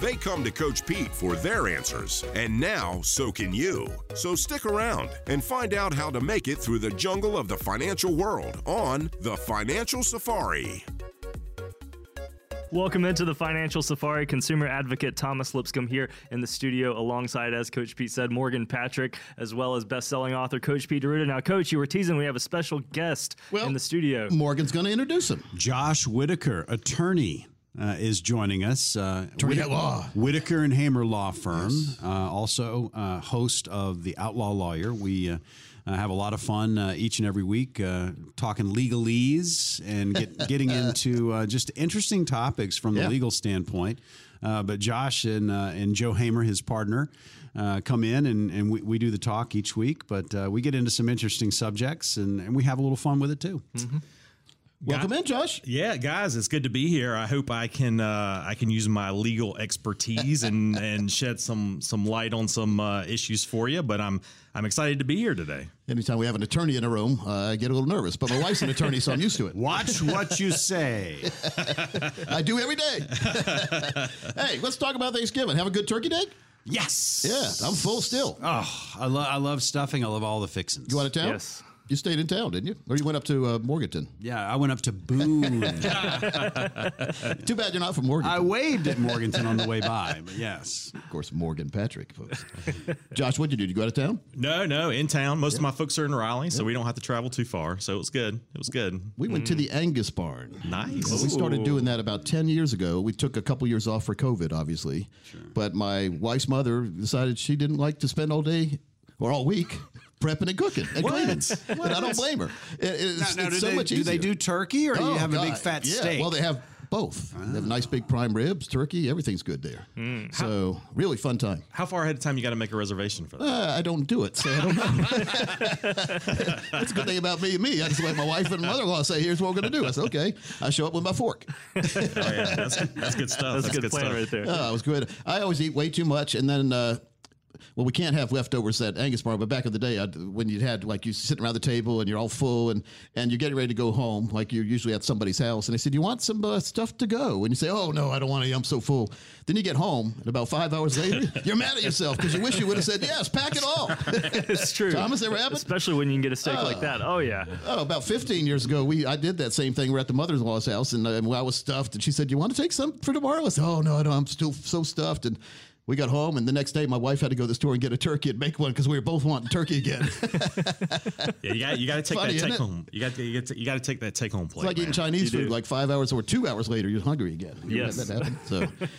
They come to Coach Pete for their answers, and now so can you. So stick around and find out how to make it through the jungle of the financial world on The Financial Safari. Welcome into the Financial Safari. Consumer advocate Thomas Lipscomb here in the studio, alongside, as Coach Pete said, Morgan Patrick, as well as best-selling author Coach Pete D'Arruda. Now, Coach, you were teasing we have a special guest Well, in the studio. Morgan's going to introduce him. Josh Whitaker, attorney, uh, is joining us. Uh, Whit- law. Whitaker and Hamer Law Firm. Uh, also, uh, host of the Outlaw Lawyer. We uh, uh, have a lot of fun uh, each and every week uh, talking legalese and get, getting into uh, just interesting topics from the Yeah. legal standpoint. Uh, but Josh and uh, and Joe Hamer, his partner, uh, come in and, and we, we do the talk each week. But uh, we get into some interesting subjects and, and we have a little fun with it too. Welcome in, Josh. Yeah, guys, it's good to be here. I hope I can uh, I can use my legal expertise and and shed some some light on some uh, issues for you. But I'm I'm excited to be here today. Anytime we have an attorney in a room, uh, I get a little nervous. But my wife's an attorney, so I'm used to it. Watch what you say. I do every day. hey, let's talk about Thanksgiving. Have a good turkey day? Yes. Yeah, I'm full still. Oh, I love I love stuffing. I love all the fixings. You out of town? Yes. You stayed in town, didn't you? Or you went up to uh, Morganton? yeah, I went up to Boone. Too bad you're not from Morganton. I waved at Morganton on the way by, but yes. of course, Morgan Patrick, folks. Josh, what'd you do? Did you go out of town? No, no, in town. Most of my folks are in Raleigh, so we don't have to travel too far. So it was good. It was good. We went to the Angus Barn. Nice. Well, we started doing that about 10 years ago. We took a couple years off for COVID, obviously. Sure. But my wife's mother decided she didn't like to spend all day or all week prepping and cooking and cleaning. And I don't blame her. It- it's Now, it's so they, much do easier. they do turkey or do Oh, you have a big fat yeah. steak? Well, they have both. They have nice big prime ribs, turkey, everything's good there. Hmm. So, really fun time. How far ahead of time you got to make a reservation for that? Uh, I don't do it, so I don't know. That's a good thing about me and me. I just let my wife and mother-in-law say, "Here's what we're going to do." I said, "Okay." I show up with my fork. oh yeah, that's, that's good stuff. That's, a good, plan stuff. right there. Oh, it was good. I always eat way too much, and then. Uh, well, we can't have leftovers at Angus Barn, but back in the day, I'd, when you had like you sitting around the table and you're all full and and you're getting ready to go home, like you're usually at somebody's house, and they said, "You want some uh, stuff to go?" And you say, "Oh no, I don't want any. I'm so full." Then you get home, and about five hours later, you're mad at yourself because you wish you would have said, "Yes, pack it all." it's true. Thomas, ever happened? Especially when you can get a steak like that. Oh, yeah. Oh, about 15 years ago, we I did that same thing. We're at the mother-in-law's house, and, uh, and I was stuffed. And she said, "You want to take some for tomorrow?" I said, "Oh no, I don't. I'm still so stuffed." And we got home, and the next day, my wife had to go to the store and get a turkey and make one because we were both wanting turkey again. Yeah, you got you got to take Funny, that isn't take home. You got you got to, you got to take that take home plate. It's like eating. Chinese You food. do. Like five hours or two hours later, you're hungry again. You Yes. had that happen?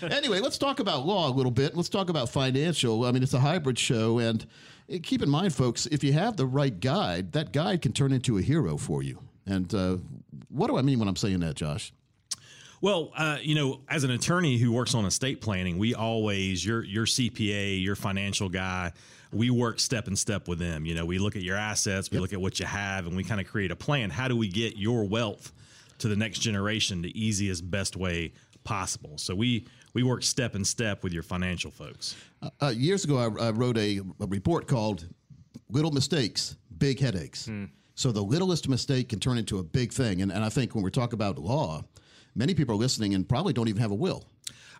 So, anyway, let's talk about law a little bit. Let's talk about financial. I mean, it's a hybrid show, and eh, keep in mind, folks, if you have the right guide, that guide can turn into a hero for you. And uh, what do I mean when I'm saying that, Josh? Well, uh, you know, as an attorney who works on estate planning, we always your your CPA, your financial guy, we work step and step with them. You know, we look at your assets, we look at what you have, and we kind of create a plan. How do we get your wealth to the next generation the easiest, best way possible? So we we work step and step with your financial folks. Uh, years ago, I, I wrote a, a report called "Little Mistakes, Big Headaches." So the littlest mistake can turn into a big thing. And, and I think when we talk about law, many people are listening and probably don't even have a will.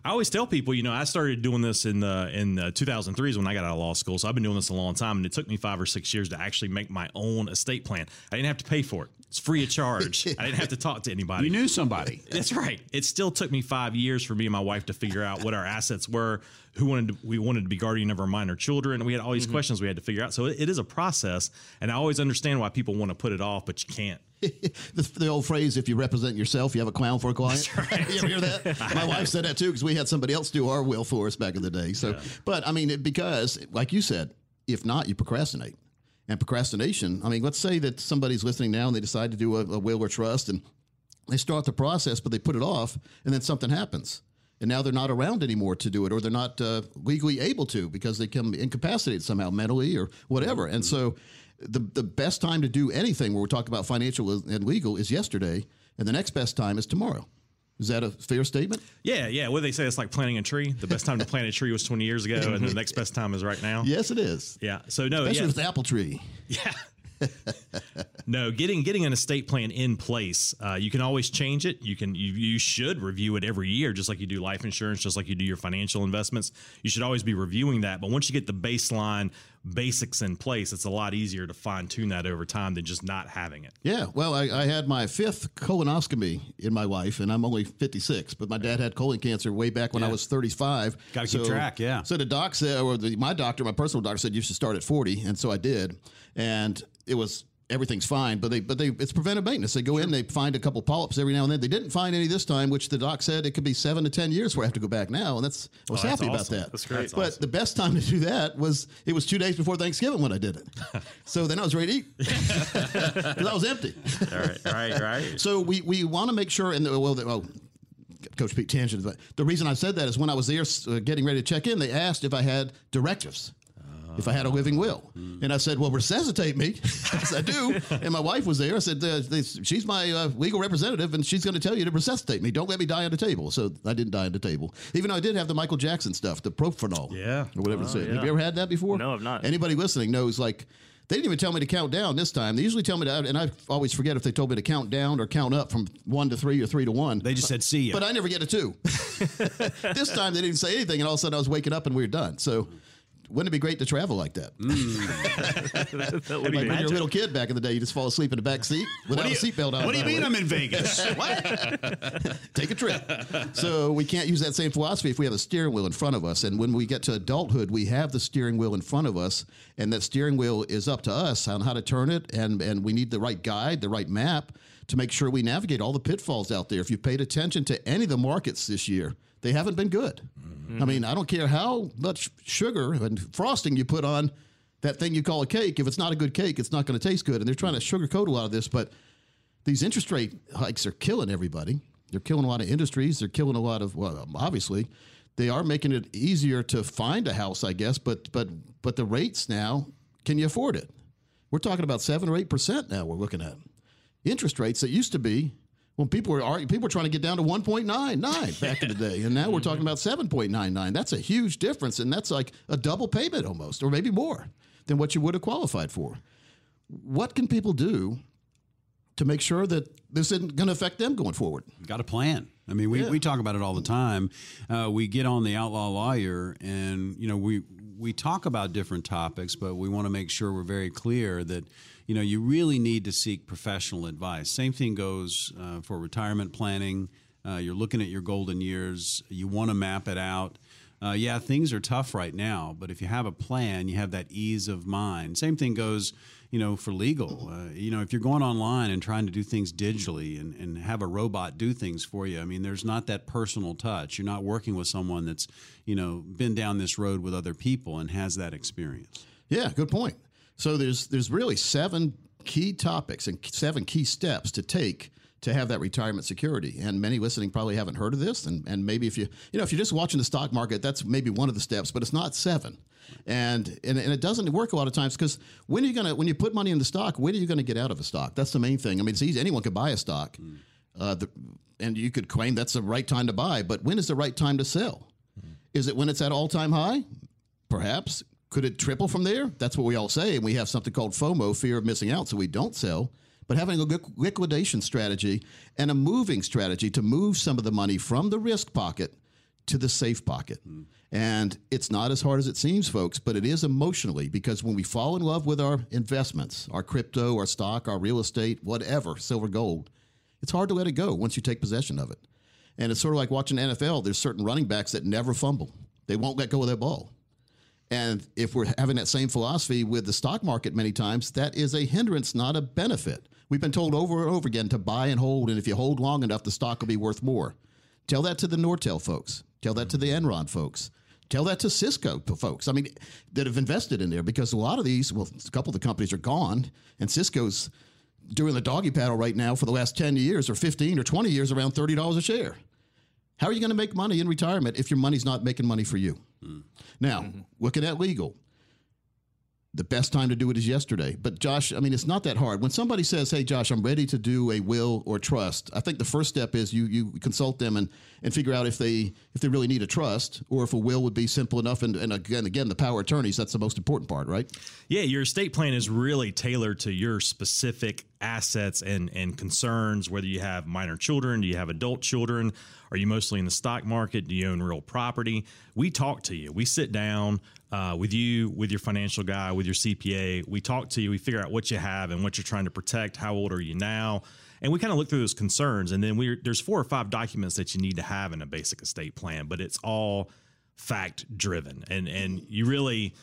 I always tell people, you know, I started doing this in the in uh, 2003 is when I got out of law school. So I've been doing this a long time, and it took me five or six years to actually make my own estate plan. I didn't have to pay for it; it's free of charge. I didn't have to talk to anybody. you knew somebody. That's right. It still took me five years for me and my wife to figure out what our assets were, who wanted to, we wanted to be guardian of our minor children. We had all these mm-hmm. questions we had to figure out. So it, it is a process, and I always understand why people want to put it off, but you can't. the, the old phrase, if you represent yourself, you have a clown for a client. you ever hear that? My wife said that too because we had somebody else do our will for us back in the day. So, but I mean, it, because like you said, if not, you procrastinate. And procrastination, I mean, let's say that somebody's listening now and they decide to do a, a will or trust and they start the process, but they put it off, and then something happens. And now they're not around anymore to do it, or they're not uh, legally able to because they become incapacitated somehow mentally or whatever. And so the, the best time to do anything where we're talking about financial and legal is yesterday, and the next best time is tomorrow. Is that a fair statement? Yeah, yeah. What they say it's like planting a tree. The best time to plant a tree was 20 years ago, and the next best time is right now. Yes, it is. Yeah. So no, Especially yeah. with the apple tree. Yeah. no, getting getting an estate plan in place, uh, you can always change it. You can you, you should review it every year, just like you do life insurance, just like you do your financial investments. You should always be reviewing that. But once you get the baseline basics in place, it's a lot easier to fine tune that over time than just not having it. Yeah, well, I, I had my fifth colonoscopy in my life, and I'm only 56. But my dad had colon cancer way back when I was 35. Gotta keep track, yeah. So the doc said, or the, my doctor, my personal doctor said you should start at 40, and so I did, and it was everything's fine. But they, but they, it's preventive maintenance. They go in, they find a couple polyps every now and then. They didn't find any this time, which the doc said it could be seven to 10 years before I have to go back now, and that's I was Oh, that's happy awesome. about that. That's great. But the best time to do that was it was two days before Thanksgiving when I did it. so then I was ready to eat because I was empty. All right, right, right. So we, we want to make sure, and the, well, the, oh, Coach Pete tangent, but the reason I said that is when I was there uh, getting ready to check in, they asked if I had directives. If I had a living will, and I said, "Well, resuscitate me." yes, I do. And my wife was there. I said, uh, they, "She's my uh, legal representative, and she's going to tell you to resuscitate me. Don't let me die on the table." So I didn't die on the table, even though I did have the Michael Jackson stuff, the propranol, Yeah. or whatever it said. yeah. Have you ever had that before? No, I've not. Anybody listening knows, like, they didn't even tell me to count down this time. They usually tell me to, and I always forget if they told me to count down or count up from one to three or three to one. They just said, "See ya." But I never get a two. this time they didn't say anything, and all of a sudden I was waking up and we were done. So wouldn't it be great to travel like that? Mm. that would like when you're a little kid back in the day, you just fall asleep in the back seat without a seatbelt on. What do you mean way. I'm in Vegas? Take a trip. So we can't use that same philosophy if we have a steering wheel in front of us. And when we get to adulthood, we have the steering wheel in front of us, and that steering wheel is up to us on how to turn it. And and we need the right guide, the right map to make sure we navigate all the pitfalls out there. If you've paid attention to any of the markets this year, they haven't been good. Mm-hmm. I mean, I don't care how much sugar and frosting you put on that thing you call a cake. If it's not a good cake, it's not going to taste good. And they're trying to sugarcoat a lot of this, but these interest rate hikes are killing everybody. They're killing a lot of industries. They're killing a lot of well, obviously, they are making it easier to find a house, I guess. But but but the rates now, can you afford it? We're talking about seven or eight percent now. We're looking at interest rates that used to be when people were arguing, people were trying to get down to 1.99 back in the day, and now we're talking about 7.99. That's a huge difference, and that's like a double payment almost, or maybe more than what you would have qualified for. What can people do to make sure that this isn't going to affect them going forward? got a plan. I mean, we, we talk about it all the time. Uh, we get on the outlaw lawyer, and you know, we we talk about different topics, but we want to make sure we're very clear that you know you really need to seek professional advice. Same thing goes uh, for retirement planning. Uh, you're looking at your golden years. You want to map it out. Uh, yeah, things are tough right now, but if you have a plan, you have that ease of mind. Same thing goes, you know, for legal. Uh, you know, if you're going online and trying to do things digitally and, and have a robot do things for you, I mean, there's not that personal touch. You're not working with someone that's, you know, been down this road with other people and has that experience. Yeah, good point. So there's there's really seven key topics and seven key steps to take to have that retirement security. And many listening probably haven't heard of this. And and maybe if you you know if you're just watching the stock market, that's maybe one of the steps, but it's not seven. And and, and it doesn't work a lot of times because when are you gonna when you put money in the stock, when are you gonna get out of a stock? That's the main thing. I mean, it's easy. Anyone could buy a stock, uh, the, and you could claim that's the right time to buy. But when is the right time to sell? Is it when it's at all time high? Perhaps. Could it triple from there? That's what we all say. And we have something called FOMO, fear of missing out, so we don't sell. But having a liqu- liquidation strategy and a moving strategy to move some of the money from the risk pocket to the safe pocket. Mm. And it's not as hard as it seems, folks, but it is emotionally because when we fall in love with our investments, our crypto, our stock, our real estate, whatever, silver, gold, it's hard to let it go once you take possession of it. And it's sort of like watching NFL. There's certain running backs that never fumble. They won't let go of their ball. And if we're having that same philosophy with the stock market many times, that is a hindrance, not a benefit. We've been told over and over again to buy and hold, and if you hold long enough, the stock will be worth more. Tell that to the Nortel folks. Tell that to the Enron folks. Tell that to Cisco folks. I mean, that have invested in there because a lot of these, well, a couple of the companies are gone, and Cisco's doing the doggy paddle right now for the last 10 years or 15 or 20 years around $30 a share. How are you going to make money in retirement if your money's not making money for you? Mm. Now, mm-hmm. looking at legal, the best time to do it is yesterday. But Josh, I mean, it's not that hard. When somebody says, "Hey, Josh, I'm ready to do a will or trust," I think the first step is you you consult them and, and figure out if they if they really need a trust or if a will would be simple enough. And, and again, again, the power attorneys that's the most important part, right? Yeah, your estate plan is really tailored to your specific assets and and concerns. Whether you have minor children, do you have adult children? Are you mostly in the stock market? Do you own real property? We talk to you. We sit down uh, with you, with your financial guy, with your CPA. We talk to you. We figure out what you have and what you're trying to protect. How old are you now? And we kind of look through those concerns. And then we there's four or five documents that you need to have in a basic estate plan, but it's all fact driven. And and you really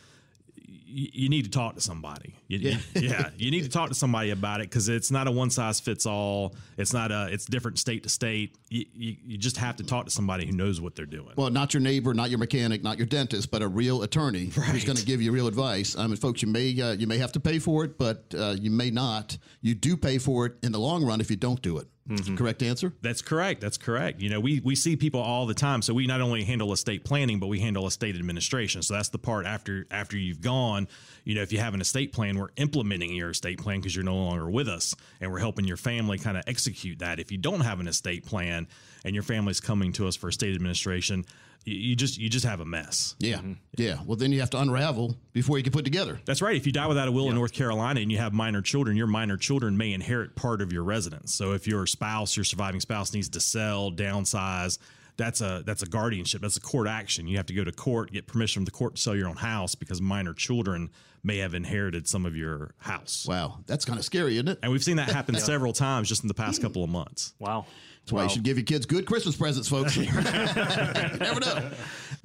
you, need to talk to somebody. You, yeah. yeah, you need to talk to somebody about it because it's not a one size fits all. It's not a. It's different state to state. You, you, you, just have to talk to somebody who knows what they're doing. Well, not your neighbor, not your mechanic, not your dentist, but a real attorney right. who's going to give you real advice. I mean, folks, you may uh, you may have to pay for it, but uh, you may not. You do pay for it in the long run if you don't do it. Mm-hmm. Correct answer? That's correct. That's correct. You know, we we see people all the time. So we not only handle estate planning, but we handle estate administration. So that's the part after after you've gone. You know, if you have an estate plan, we're implementing your estate plan because you're no longer with us, and we're helping your family kind of execute that. If you don't have an estate plan and your family's coming to us for estate administration, you just you just have a mess. Yeah, mm-hmm. yeah. Well, then you have to unravel before you can put together. That's right. If you die without a will yeah. in North Carolina and you have minor children, your minor children may inherit part of your residence. So if your spouse, your surviving spouse, needs to sell, downsize, that's a that's a guardianship. That's a court action. You have to go to court, get permission from the court to sell your own house because minor children may have inherited some of your house. Wow, that's kind of scary, isn't it? And we've seen that happen yeah. several times just in the past couple of months. Wow. That's why you should give your kids good Christmas presents, folks. you never know.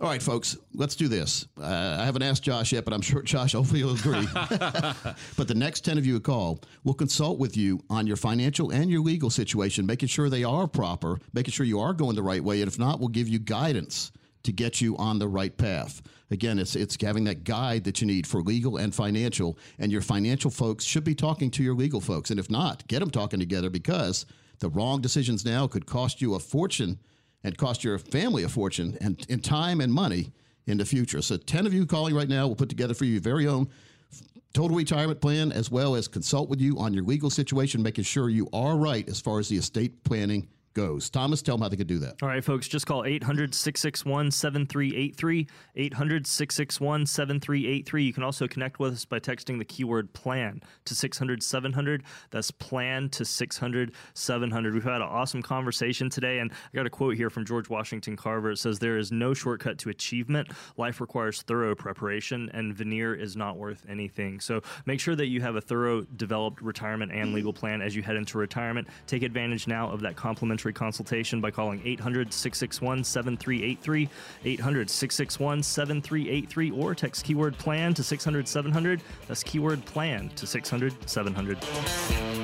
All right, folks, let's do this. Uh, I haven't asked Josh yet, but I'm sure Josh hopefully will agree. but the next 10 of you who call will consult with you on your financial and your legal situation, making sure they are proper, making sure you are going the right way. And if not, we'll give you guidance to get you on the right path. Again, it's it's having that guide that you need for legal and financial, and your financial folks should be talking to your legal folks. And if not, get them talking together because the wrong decisions now could cost you a fortune and cost your family a fortune and in time and money in the future. So 10 of you calling right now will put together for you your very own total retirement plan as well as consult with you on your legal situation, making sure you are right as far as the estate planning goes. Thomas, tell them how they could do that. All right, folks, just call 800 661 7383. 800 661 7383. You can also connect with us by texting the keyword plan to 600 700. That's plan to 600 700. We've had an awesome conversation today, and I got a quote here from George Washington Carver. It says, There is no shortcut to achievement. Life requires thorough preparation, and veneer is not worth anything. So make sure that you have a thorough, developed retirement and legal plan as you head into retirement. Take advantage now of that complimentary complimentary consultation by calling 800 661 7383, 800 661 7383, or text keyword plan to 600 700. That's keyword plan to 600 700.